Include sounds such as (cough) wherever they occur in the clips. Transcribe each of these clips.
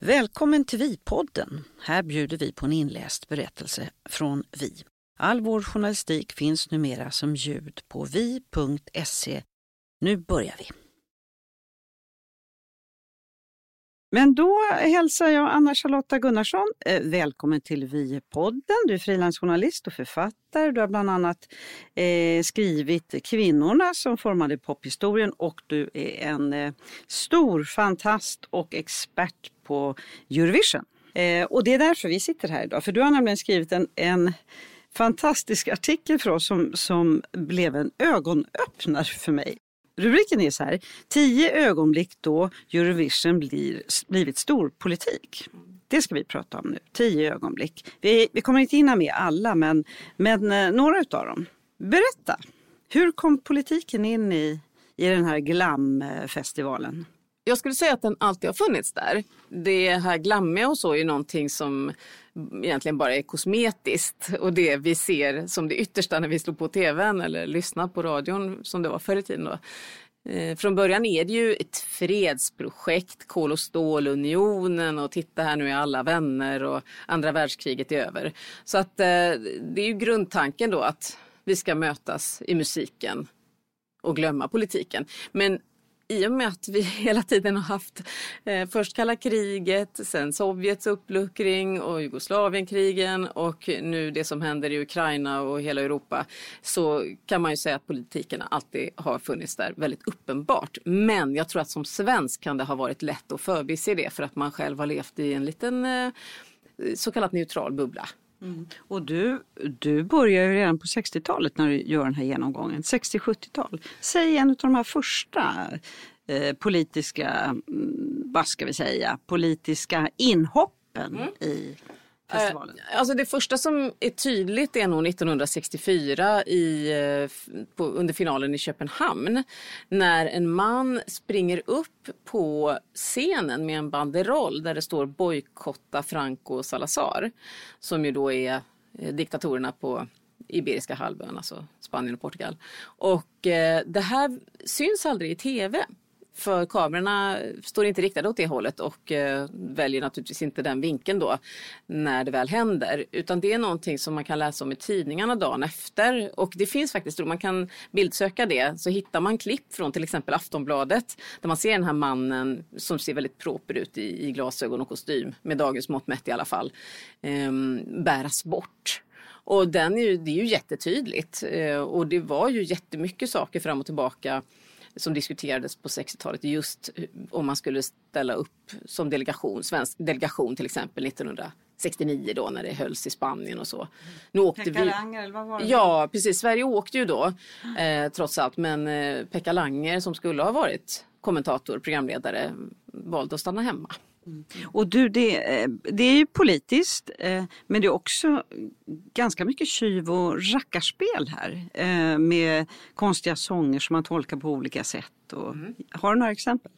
Välkommen till Vi-podden. Här bjuder vi på en inläst berättelse från Vi. All vår journalistik finns numera som ljud på vi.se. Nu börjar vi. Men då hälsar jag Anna-Charlotta Gunnarsson eh, välkommen till Vi-podden. Du är frilansjournalist och författare. Du har bland annat eh, skrivit Kvinnorna som formade pophistorien och du är en eh, stor fantast och expert på Eurovision. Eh, och det är därför vi sitter här idag, för du har nämligen skrivit en, en fantastisk artikel för oss som, som blev en ögonöppnare för mig. Rubriken är så här, tio ögonblick då Eurovision blir, blivit storpolitik. Det ska vi prata om nu, tio ögonblick. Vi, vi kommer inte hinna med alla, men, men eh, några utav dem. Berätta, hur kom politiken in i, i den här glamfestivalen? Jag skulle säga att den alltid har funnits där. Det här glammiga och så är någonting som egentligen bara är kosmetiskt och det vi ser som det yttersta när vi slår på tvn eller lyssnar på radion som det var förr i tiden. Då. Eh, från början är det ju ett fredsprojekt, kol och stålunionen och titta här nu är alla vänner och andra världskriget är över. Så att eh, det är ju grundtanken då att vi ska mötas i musiken och glömma politiken. Men i och med att vi (laughs) hela tiden har haft eh, först kalla kriget, sen Sovjets uppluckring och Jugoslavienkrigen och nu det som händer i Ukraina och hela Europa så kan man ju säga att politiken alltid har funnits där väldigt uppenbart. Men jag tror att som svensk kan det ha varit lätt att förbise det för att man själv har levt i en liten eh, så kallat neutral bubbla. Mm. Och du, du börjar ju redan på 60-talet när du gör den här genomgången, 60-70-tal. Säg en av de här första eh, politiska, mm, vad ska vi säga, politiska inhoppen mm. i festivalen? Eh, alltså det första som är tydligt är nog 1964 i, eh, på, under finalen i Köpenhamn. När en man springer upp på scenen med en banderoll där det står bojkotta Franco och Salazar. Som ju då är eh, diktatorerna på Iberiska halvön, alltså Spanien och Portugal. Och eh, det här syns aldrig i tv. För kamerorna står inte riktade åt det hållet och eh, väljer naturligtvis inte den vinkeln då när det väl händer. Utan det är någonting som man kan läsa om i tidningarna dagen efter. Och det finns faktiskt, man kan bildsöka det, så hittar man klipp från till exempel Aftonbladet där man ser den här mannen som ser väldigt proper ut i, i glasögon och kostym, med dagens mått mätt i alla fall, eh, bäras bort. Och den är ju, det är ju jättetydligt. Eh, och det var ju jättemycket saker fram och tillbaka som diskuterades på 60-talet just om man skulle ställa upp som delegation, svensk delegation till exempel 1969 då när det hölls i Spanien och så. Nu åkte Pekka vi... Langer, eller vad var det? Ja, precis. Sverige åkte ju då eh, trots allt, men eh, Pekka Langer som skulle ha varit kommentator, programledare, valde att stanna hemma. Mm. Och du, det, eh, det är ju politiskt eh, men det är också ganska mycket tjuv och rackarspel här eh, med konstiga sånger som man tolkar på olika sätt. Och, mm. Har du några exempel?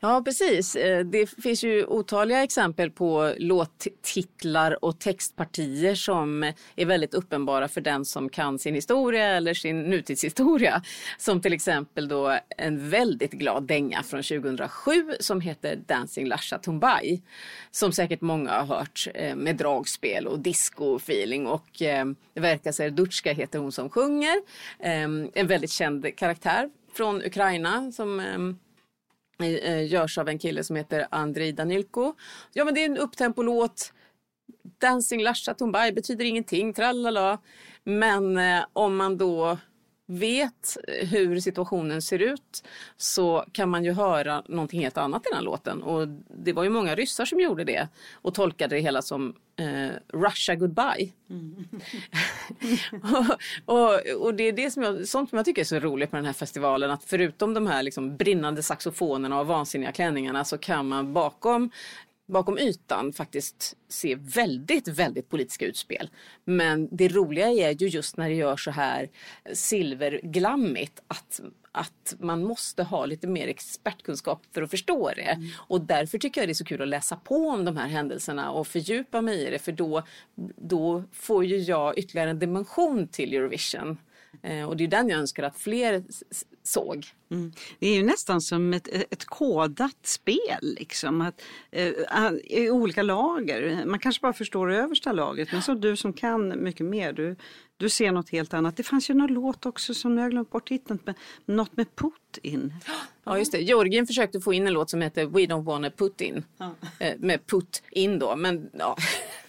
Ja, precis. Eh, det finns ju otaliga exempel på låttitlar och textpartier som är väldigt uppenbara för den som kan sin historia eller sin nutidshistoria. Som till exempel då en väldigt glad dänga från 2007 som heter Dancing Lasha Tumbai. Som säkert många har hört eh, med dragspel och disco-feeling och eh, Verka Serdutska heter hon som sjunger. Eh, en väldigt känd karaktär från Ukraina som Eh, Eh, görs av en kille som heter Andrei Danilko. Ja men det är en upptempolåt. Dancing Lasha Tumbai betyder ingenting, tralala. Men eh, om man då vet hur situationen ser ut så kan man ju höra någonting helt annat i den låten. Och det var ju många ryssar som gjorde det och tolkade det hela som eh, Russia goodbye. Mm. (laughs) och, och, och, det är det som jag, sånt som jag tycker är så roligt med den här festivalen att förutom de här liksom brinnande saxofonerna och vansinniga klänningarna så kan man bakom bakom ytan faktiskt se väldigt, väldigt politiska utspel. Men det roliga är ju just när det gör så här silverglammigt att, att man måste ha lite mer expertkunskap för att förstå det. Mm. Och därför tycker jag det är så kul att läsa på om de här händelserna och fördjupa mig i det för då, då får ju jag ytterligare en dimension till Eurovision. Eh, och det är den jag önskar att fler såg. Mm. Det är ju nästan som ett, ett kodat spel liksom. Att, eh, I olika lager. Man kanske bara förstår översta lagret men så du som kan mycket mer, du, du ser något helt annat. Det fanns ju någon låt också som jag glömt bort titeln, med, något med Putin. Ja just det, Georgien försökte få in en låt som heter We don't wanna put in. Ja. Eh, med put in då, men ja.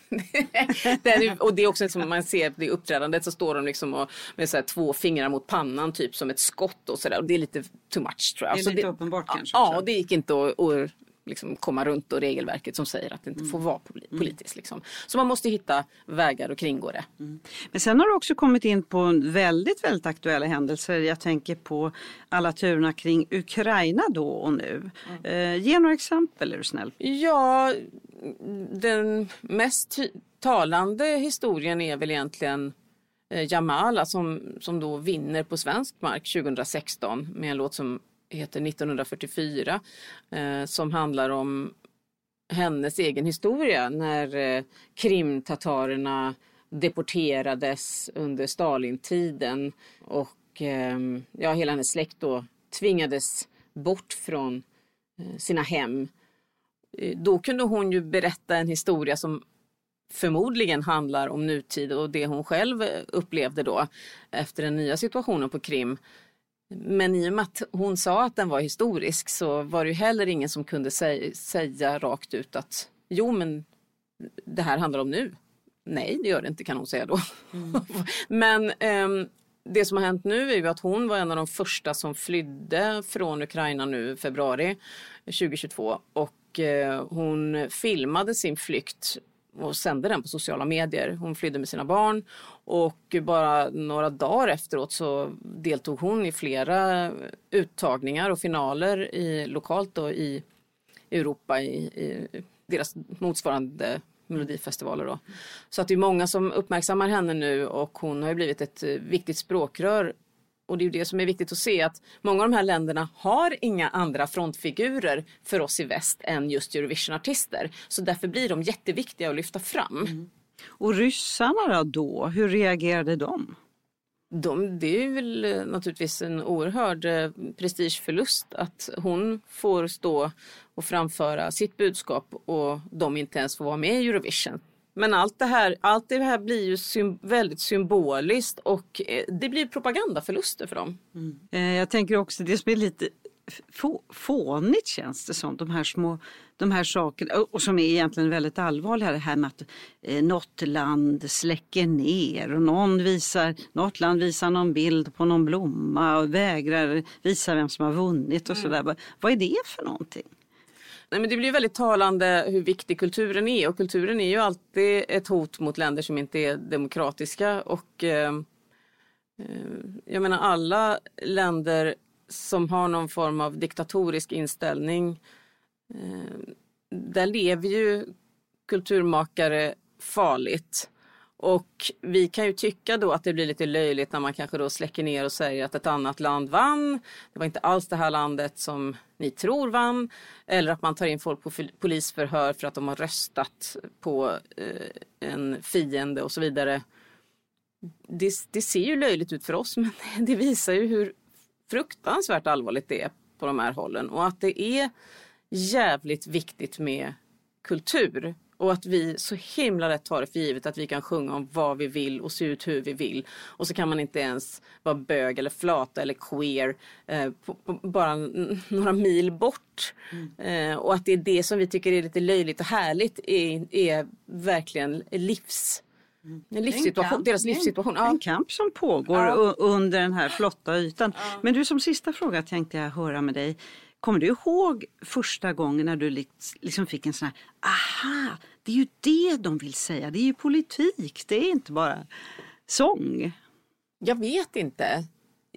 (laughs) det är, och det är också som man ser det uppträdandet så står de liksom och, med så två fingrar mot pannan typ som ett skott och sådär. Och det är lite too much tror jag. Det är lite det, uppenbart kanske. Ja, också. det gick inte att, att liksom komma runt och regelverket som säger att det inte får vara mm. politiskt. Liksom. Så man måste hitta vägar och kringgå det. Mm. Men sen har du också kommit in på väldigt, väldigt aktuella händelser. Jag tänker på alla turerna kring Ukraina då och nu. Mm. Eh, ge några exempel är du snäll. Ja, den mest talande historien är väl egentligen eh, Jamala alltså, som, som då vinner på svensk mark 2016 med en låt som heter 1944 eh, som handlar om hennes egen historia när eh, krimtatarerna deporterades under Stalintiden och eh, ja, hela hennes släkt då tvingades bort från eh, sina hem. Eh, då kunde hon ju berätta en historia som förmodligen handlar om nutid och det hon själv upplevde då efter den nya situationen på Krim. Men i och med att hon sa att den var historisk så var det ju heller ingen som kunde säga, säga rakt ut att jo men det här handlar om nu. Nej, det gör det inte kan hon säga då. Mm. (laughs) men um, det som har hänt nu är ju att hon var en av de första som flydde från Ukraina nu i februari 2022 och eh, hon filmade sin flykt och sände den på sociala medier. Hon flydde med sina barn och bara några dagar efteråt så deltog hon i flera uttagningar och finaler i, lokalt då i Europa i, i deras motsvarande melodifestivaler. Då. Så att det är många som uppmärksammar henne nu och hon har ju blivit ett eh, viktigt språkrör och det är ju det som är viktigt att se att många av de här länderna har inga andra frontfigurer för oss i väst än just Eurovisionartister. Så därför blir de jätteviktiga att lyfta fram. Mm. Och ryssarna då, hur reagerade de? De, det är väl eh, naturligtvis en oerhörd eh, prestigeförlust att hon får stå och framföra sitt budskap och de inte ens får vara med i Eurovision. Men allt det här, allt det här blir ju sym väldigt symboliskt och eh, det blir propagandaförluster för dem. Mm. Jag tänker också det som är lite fånigt känns det som, de här små de här sakerna och som är egentligen väldigt allvarliga det här med att eh, något land släcker ner och någon visar, något land visar någon bild på någon blomma och vägrar visa vem som har vunnit och mm. sådär. Vad är det för någonting? Nej, men det blir väldigt talande hur viktig kulturen är och kulturen är ju alltid ett hot mot länder som inte är demokratiska och eh, eh, jag menar alla länder som har någon form av diktatorisk inställning Eh, där lever ju kulturmakare farligt. Och vi kan ju tycka då att det blir lite löjligt när man kanske då släcker ner och säger att ett annat land vann. Det var inte alls det här landet som ni tror vann. Eller att man tar in folk på polisförhör för att de har röstat på eh, en fiende och så vidare. Det, det, ser ju löjligt ut för oss (laughs) men det visar ju hur fruktansvärt allvarligt det är på de här hållen och att det är jävligt viktigt med kultur och att vi så himla lätt tar det för givet att vi kan sjunga om vad vi vill och se ut hur vi vill. Och så kan man inte ens vara bög eller flata eller queer eh, på, på, bara några mil bort. Mm. Eh, och att det är det som vi tycker är lite löjligt och härligt är, är verkligen livs mm. Livssituation, deras livssituation. En, ja. en kamp som pågår ja. under den här flotta ytan. Ja. Men du som sista fråga tänkte jag höra med dig. Kommer du ihåg första gången när du liksom fick en sån här, aha, det är ju det de vill säga, det är ju politik, det är inte bara sång. Jag vet inte.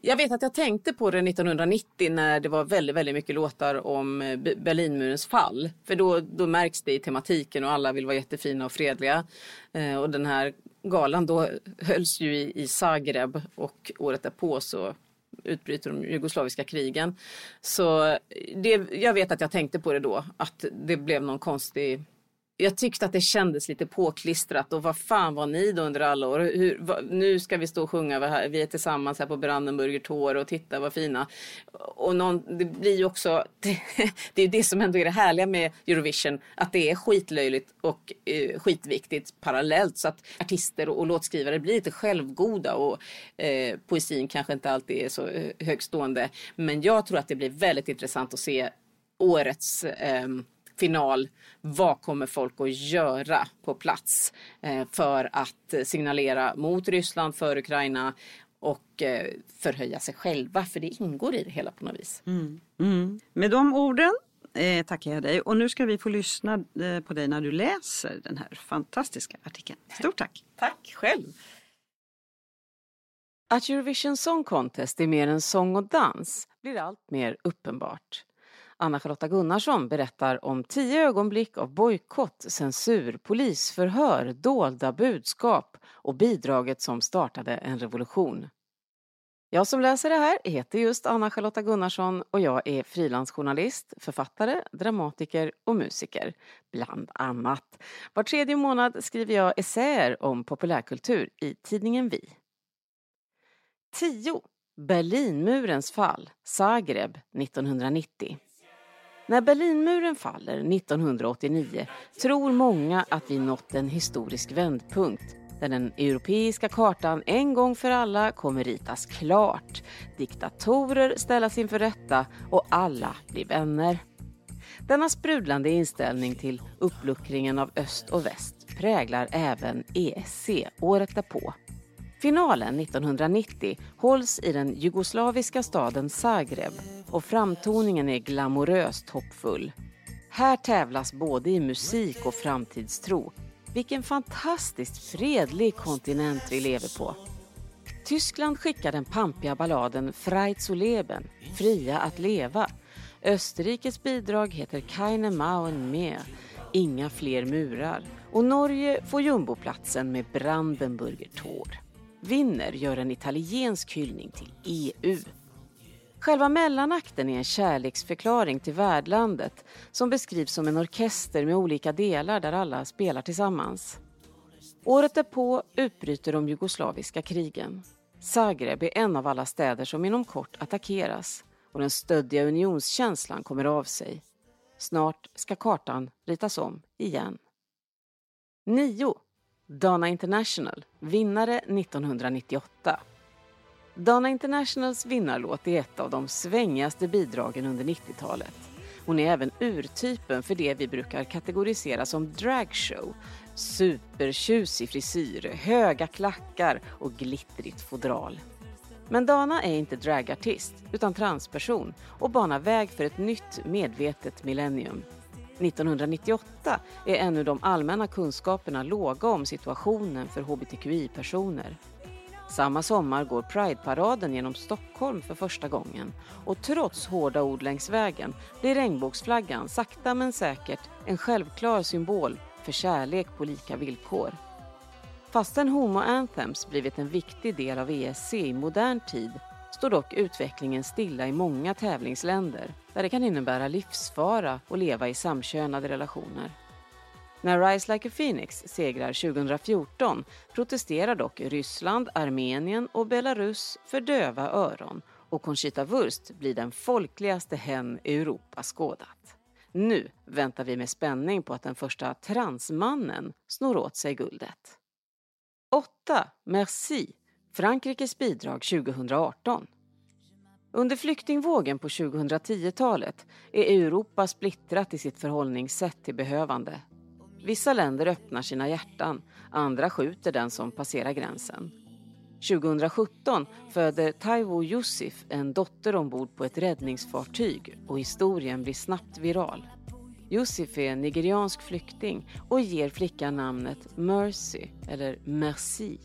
Jag vet att jag tänkte på det 1990 när det var väldigt, väldigt mycket låtar om eh, Berlinmurens fall. För då, då märks det i tematiken och alla vill vara jättefina och fredliga. Eh, och den här galan då hölls ju i, i Zagreb och året därpå så utbryter de jugoslaviska krigen. Så det, jag vet att jag tänkte på det då, att det blev någon konstig jag tyckte att det kändes lite påklistrat och vad fan var ni då under alla år? Hur, vad, nu ska vi stå och sjunga, vi är tillsammans här på Brandenburger Tor och titta vad fina. Och någon, det blir ju också, (laughs) det, det är det som ändå är det härliga med Eurovision, att det är skitlöjligt och eh, skitviktigt parallellt så att artister och, och låtskrivare blir lite självgoda och eh, poesin kanske inte alltid är så eh, högstående. Men jag tror att det blir väldigt intressant att se årets eh, final. Vad kommer folk att göra på plats eh, för att signalera mot Ryssland, för Ukraina och eh, förhöja sig själva? För det ingår i det hela på något vis. Mm. Mm. Med de orden eh, tackar jag dig och nu ska vi få lyssna på dig när du läser den här fantastiska artikeln. Stort tack! Tack själv! Att Eurovision Song Contest är mer än sång och dans blir allt mer uppenbart. Anna-Charlotta Gunnarsson berättar om tio ögonblick av bojkott, censur, polisförhör, dolda budskap och bidraget som startade en revolution. Jag som läser det här heter just Anna-Charlotta Gunnarsson och jag är frilansjournalist, författare, dramatiker och musiker, bland annat. Var tredje månad skriver jag essäer om populärkultur i tidningen Vi. 10. Berlinmurens fall, Zagreb 1990. När Berlinmuren faller 1989 tror många att vi nått en historisk vändpunkt där den europeiska kartan en gång för alla kommer ritas klart, diktatorer ställas inför rätta och alla blir vänner. Denna sprudlande inställning till uppluckringen av öst och väst präglar även ESC året därpå. Finalen 1990 hålls i den jugoslaviska staden Zagreb och framtoningen är glamoröst hoppfull. Här tävlas både i musik och framtidstro. Vilken fantastiskt fredlig kontinent vi lever på. Tyskland skickar den pampiga balladen Frei zu leben, Fria att leva. Österrikes bidrag heter Keine Mauern mehr, Inga fler murar. Och Norge får jumboplatsen med Brandenburger Tor. Vinner gör en italiensk hyllning till EU. Själva mellanakten är en kärleksförklaring till värdlandet som beskrivs som en orkester med olika delar där alla spelar tillsammans. Året därpå utbryter de jugoslaviska krigen. Zagreb är en av alla städer som inom kort attackeras och den stöddiga unionskänslan kommer av sig. Snart ska kartan ritas om igen. 9. Dana International, vinnare 1998. Dana Internationals vinnarlåt är ett av de svängigaste bidragen under 90-talet. Hon är även urtypen för det vi brukar kategorisera som dragshow. Supertjusig frisyr, höga klackar och glittrigt fodral. Men Dana är inte dragartist utan transperson och banar väg för ett nytt medvetet millennium. 1998 är ännu de allmänna kunskaperna låga om situationen för hbtqi-personer. Samma sommar går Pride-paraden genom Stockholm för första gången och trots hårda ord längs vägen blir regnbågsflaggan sakta men säkert en självklar symbol för kärlek på lika villkor. Fastän homo-anthems blivit en viktig del av ESC i modern tid står dock utvecklingen stilla i många tävlingsländer där det kan innebära livsfara att leva i samkönade relationer. När Rise Like a Phoenix segrar 2014 protesterar dock Ryssland, Armenien och Belarus för döva öron och Conchita Wurst blir den folkligaste hen Europa skådat. Nu väntar vi med spänning på att den första transmannen snor åt sig guldet. 8. Merci, Frankrikes bidrag 2018. Under flyktingvågen på 2010-talet är Europa splittrat i sitt förhållningssätt till behövande. Vissa länder öppnar sina hjärtan, andra skjuter den som passerar gränsen. 2017 föder Taiwo Yusuf en dotter ombord på ett räddningsfartyg och historien blir snabbt viral. Yusuf är nigeriansk flykting och ger flickan namnet Mercy, eller Merci.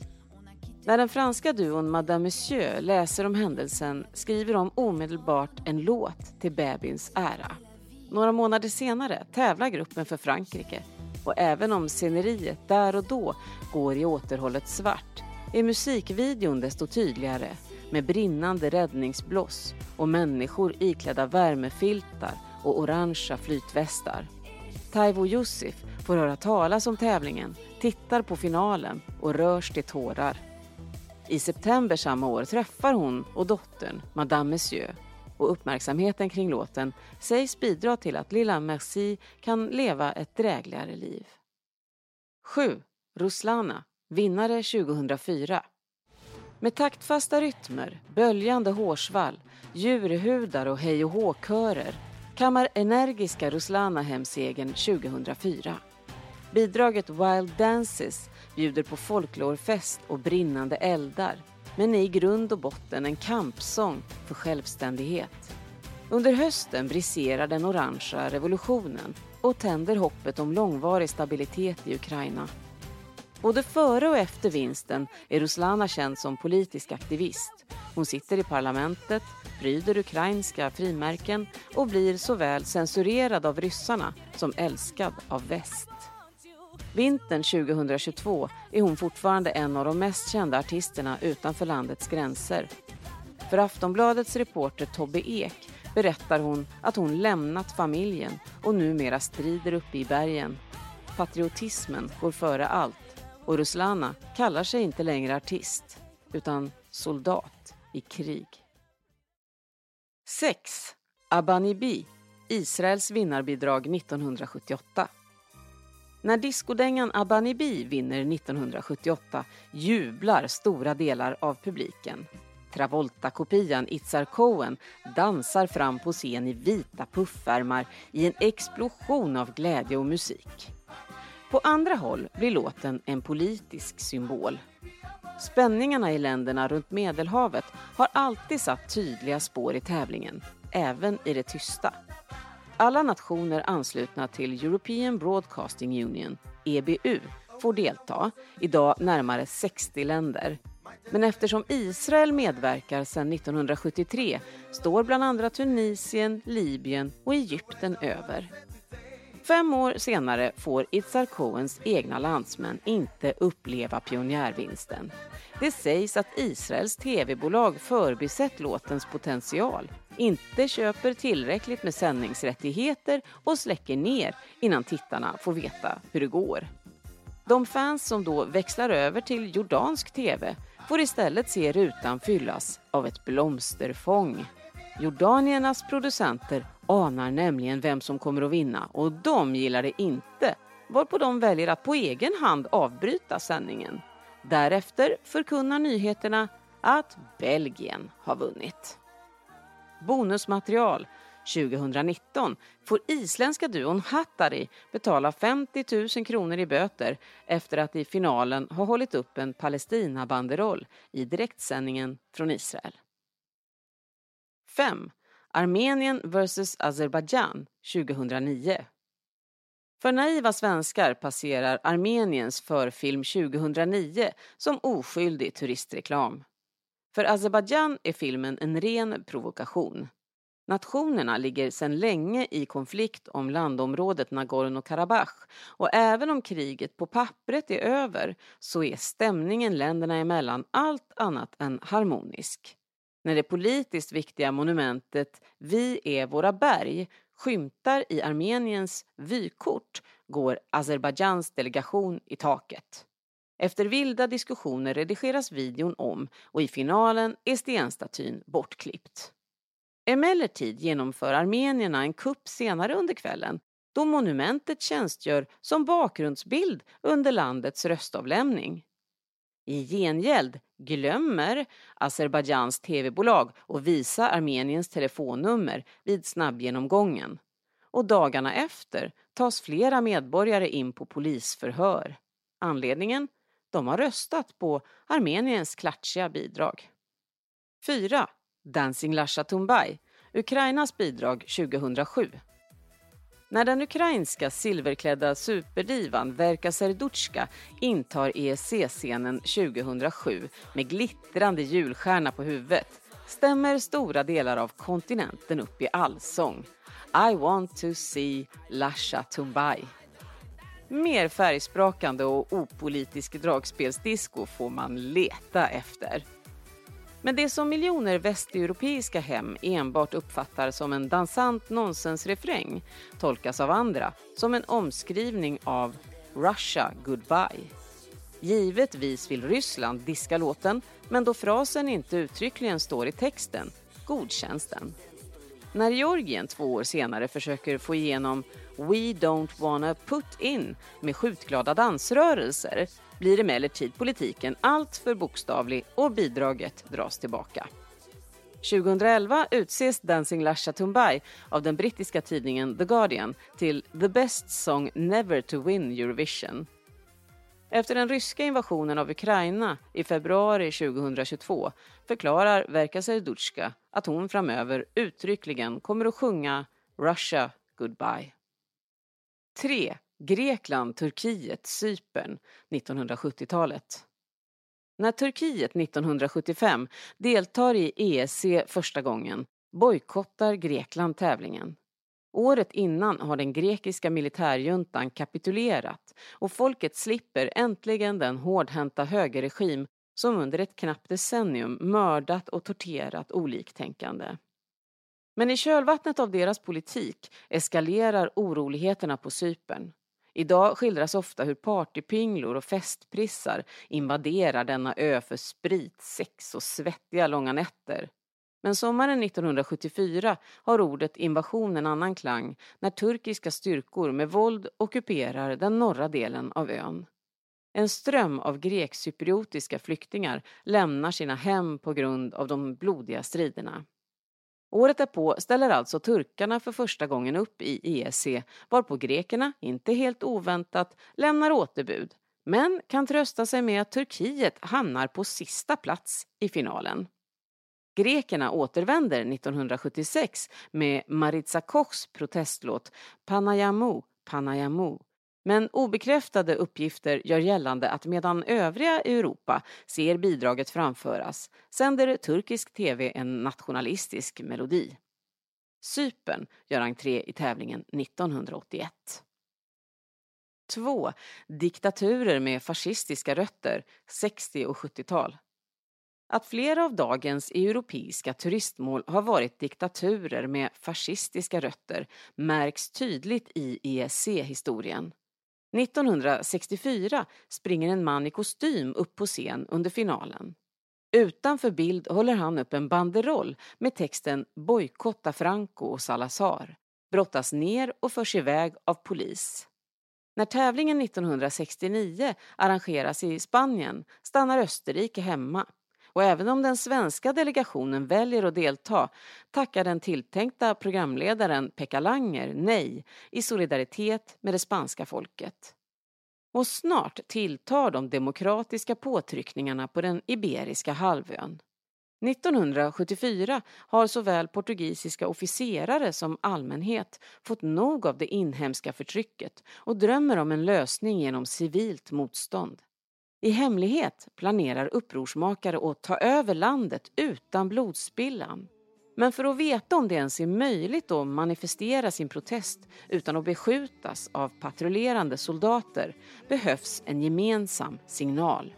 När den franska duon Madame Monsieur läser om händelsen skriver de omedelbart en låt till bebins ära. Några månader senare tävlar gruppen för Frankrike och även om sceneriet där och då går i återhållet svart är musikvideon desto tydligare med brinnande räddningsbloss och människor iklädda värmefiltar och orangea flytvästar. Taivo Yusuf får höra talas om tävlingen, tittar på finalen och rörs till tårar. I september samma år träffar hon och dottern Madame Monsieur och uppmärksamheten kring låten sägs bidra till att lilla Merci kan leva ett drägligare liv. 7. Ruslana, vinnare 2004. Med taktfasta rytmer, böljande hårsvall, djurhudar och hej och hå-körer kammar energiska Ruslana hem segern 2004. Bidraget Wild Dances bjuder på folklorfest och brinnande eldar men är i grund och botten en kampsång för självständighet. Under hösten briserar den orangea revolutionen och tänder hoppet om långvarig stabilitet i Ukraina. Både före och efter vinsten är Ruslana känd som politisk aktivist. Hon sitter i parlamentet, pryder ukrainska frimärken och blir såväl censurerad av ryssarna som älskad av väst. Vintern 2022 är hon fortfarande en av de mest kända artisterna utanför landets gränser. För Aftonbladets reporter Tobbe Ek berättar hon att hon lämnat familjen och numera strider uppe i bergen. Patriotismen går före allt och Ruslana kallar sig inte längre artist utan soldat i krig. 6. Abanibi, Israels vinnarbidrag 1978. När diskodängan Abanibi vinner 1978 jublar stora delar av publiken. Travolta-kopian Itzar Cohen dansar fram på scen i vita puffärmar i en explosion av glädje och musik. På andra håll blir låten en politisk symbol. Spänningarna i länderna runt Medelhavet har alltid satt tydliga spår i tävlingen, även i det tysta. Alla nationer anslutna till European Broadcasting Union, EBU, får delta, idag närmare 60 länder. Men eftersom Israel medverkar sedan 1973 står bland andra Tunisien, Libyen och Egypten över. Fem år senare får Itzar Cohens egna landsmän inte uppleva pionjärvinsten. Det sägs att Israels tv-bolag förbisett låtens potential, inte köper tillräckligt med sändningsrättigheter och släcker ner innan tittarna får veta hur det går. De fans som då växlar över till jordansk tv får istället se rutan fyllas av ett blomsterfång. Jordaniernas producenter anar nämligen vem som kommer att vinna och de gillar det inte, varpå de väljer att på egen hand avbryta sändningen. Därefter förkunnar nyheterna att Belgien har vunnit. Bonusmaterial 2019 får isländska duon Hattari betala 50 000 kronor i böter efter att i finalen ha hållit upp en Palestinabanderoll i direktsändningen från Israel. 5. Armenien vs Azerbajdzjan 2009 för naiva svenskar passerar Armeniens förfilm 2009 som oskyldig turistreklam. För Azerbajdzjan är filmen en ren provokation. Nationerna ligger sedan länge i konflikt om landområdet Nagorno-Karabach och även om kriget på pappret är över så är stämningen länderna emellan allt annat än harmonisk. När det politiskt viktiga monumentet Vi är våra berg skymtar i Armeniens vykort går Azerbajdzjans delegation i taket. Efter vilda diskussioner redigeras videon om och i finalen är stenstatyn bortklippt. Emellertid genomför armenierna en kupp senare under kvällen då monumentet tjänstgör som bakgrundsbild under landets röstavlämning. I gengäld glömmer Azerbajdzjans tv-bolag att visa Armeniens telefonnummer vid snabbgenomgången. Och dagarna efter tas flera medborgare in på polisförhör. Anledningen? De har röstat på Armeniens klatschiga bidrag. 4. Dancing Lasha Tumbai, Ukrainas bidrag 2007. När den ukrainska silverklädda superdivan Verka Serdutska intar ESC-scenen 2007 med glittrande julstjärna på huvudet stämmer stora delar av kontinenten upp i allsång. I want to see Lasha Tumbai. Mer färgsprakande och opolitisk dragspelsdisco får man leta efter. Men det som miljoner västeuropeiska hem enbart uppfattar som en dansant nonsensrefräng tolkas av andra som en omskrivning av Russia Goodbye. Givetvis vill Ryssland diska låten, men då frasen inte uttryckligen står i texten godkänns den. När Georgien två år senare försöker få igenom We don't wanna put in med skjutglada dansrörelser blir emellertid politiken alltför bokstavlig och bidraget dras tillbaka. 2011 utses Dancing Lasha Tumbai av den brittiska tidningen The Guardian till The Best Song Never to Win Eurovision. Efter den ryska invasionen av Ukraina i februari 2022 förklarar Verka Serdutska att hon framöver uttryckligen kommer att sjunga Russia Goodbye. 3. Grekland, Turkiet, Cypern 1970-talet. När Turkiet 1975 deltar i ESC första gången bojkottar Grekland tävlingen. Året innan har den grekiska militärjuntan kapitulerat och folket slipper äntligen den hårdhänta högerregim som under ett knappt decennium mördat och torterat oliktänkande. Men i kölvattnet av deras politik eskalerar oroligheterna på Cypern. Idag skildras ofta hur partypinglor och festprissar invaderar denna ö för sprit, sex och svettiga långa nätter. Men sommaren 1974 har ordet invasion en annan klang när turkiska styrkor med våld ockuperar den norra delen av ön. En ström av grekcypriotiska flyktingar lämnar sina hem på grund av de blodiga striderna. Året därpå ställer alltså turkarna för första gången upp i ESC varpå grekerna, inte helt oväntat, lämnar återbud men kan trösta sig med att Turkiet hamnar på sista plats i finalen. Grekerna återvänder 1976 med Maritza Kochs protestlåt Panayamu, Panayamu men obekräftade uppgifter gör gällande att medan övriga Europa ser bidraget framföras sänder turkisk tv en nationalistisk melodi. Cypern gör entré i tävlingen 1981. 2. Diktaturer med fascistiska rötter, 60 och 70-tal. Att flera av dagens europeiska turistmål har varit diktaturer med fascistiska rötter märks tydligt i ESC-historien. 1964 springer en man i kostym upp på scen under finalen. Utanför bild håller han upp en banderoll med texten Bojkotta Franco och Salazar, brottas ner och förs iväg av polis. När tävlingen 1969 arrangeras i Spanien stannar Österrike hemma och även om den svenska delegationen väljer att delta tackar den tilltänkta programledaren Pekka Langer nej i solidaritet med det spanska folket. Och snart tilltar de demokratiska påtryckningarna på den Iberiska halvön. 1974 har såväl portugisiska officerare som allmänhet fått nog av det inhemska förtrycket och drömmer om en lösning genom civilt motstånd. I hemlighet planerar upprorsmakare att ta över landet utan blodspillan. Men för att veta om det ens är möjligt att manifestera sin protest utan att beskjutas av patrullerande soldater behövs en gemensam signal.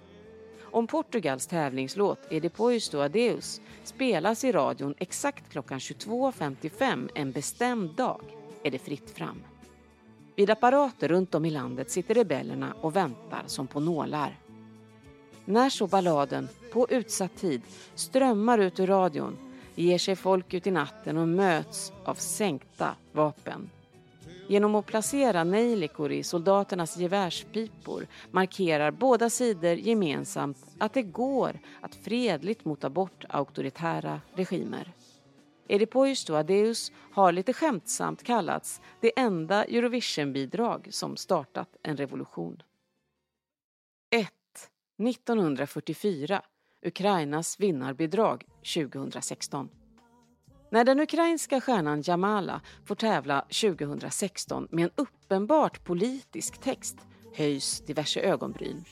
Om Portugals tävlingslåt Edepois do Adeus spelas i radion exakt klockan 22.55 en bestämd dag är det fritt fram. Vid apparater runt om i landet sitter rebellerna och väntar som på nålar. När så balladen, på utsatt tid, strömmar ut ur radion ger sig folk ut i natten och möts av sänkta vapen. Genom att placera nejlikor i soldaternas gevärspipor markerar båda sidor gemensamt att det går att fredligt mota bort auktoritära regimer. Edipoisto Adeus har lite skämtsamt kallats det enda Eurovision-bidrag som startat en revolution. 1944, Ukrainas vinnarbidrag 2016. När den ukrainska stjärnan Jamala får tävla 2016 med en uppenbart politisk text höjs diverse ögonbryn.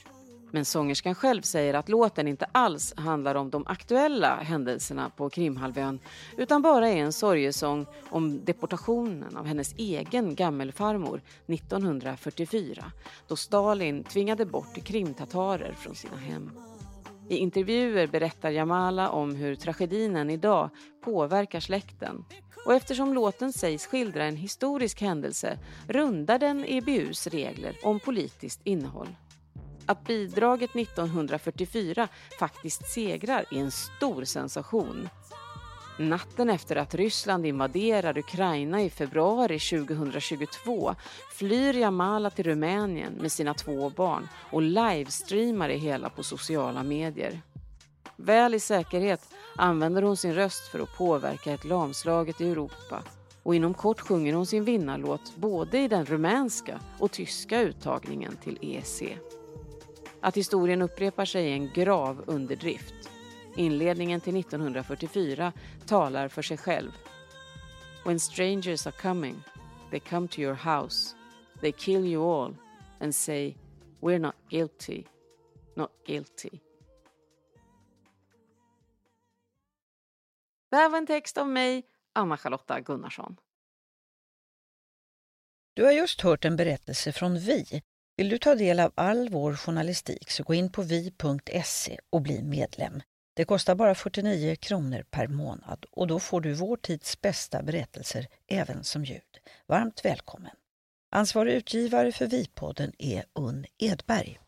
Men sångerskan själv säger att låten inte alls handlar om de aktuella händelserna på Krimhalvön utan bara är en sorgesång om deportationen av hennes egen gammelfarmor 1944 då Stalin tvingade bort krimtatarer från sina hem. I intervjuer berättar Jamala om hur tragedin än idag påverkar släkten. Och eftersom låten sägs skildra en historisk händelse rundar den EBUs regler om politiskt innehåll. Att bidraget 1944 faktiskt segrar är en stor sensation. Natten efter att Ryssland invaderar Ukraina i februari 2022 flyr Jamala till Rumänien med sina två barn och livestreamar det hela på sociala medier. Väl i säkerhet använder hon sin röst för att påverka ett lamslaget Europa och inom kort sjunger hon sin vinnarlåt både i den rumänska och tyska uttagningen till EC. Att historien upprepar sig är en grav underdrift. Inledningen till 1944 talar för sig själv. When strangers are coming, they come to your house, they kill you all and say we're not guilty, not guilty. Det här var en text av mig, Anna-Charlotta Gunnarsson. Du har just hört en berättelse från Vi. Vill du ta del av all vår journalistik så gå in på vi.se och bli medlem. Det kostar bara 49 kronor per månad och då får du vår tids bästa berättelser även som ljud. Varmt välkommen! Ansvarig utgivare för Vi-podden är Unn Edberg.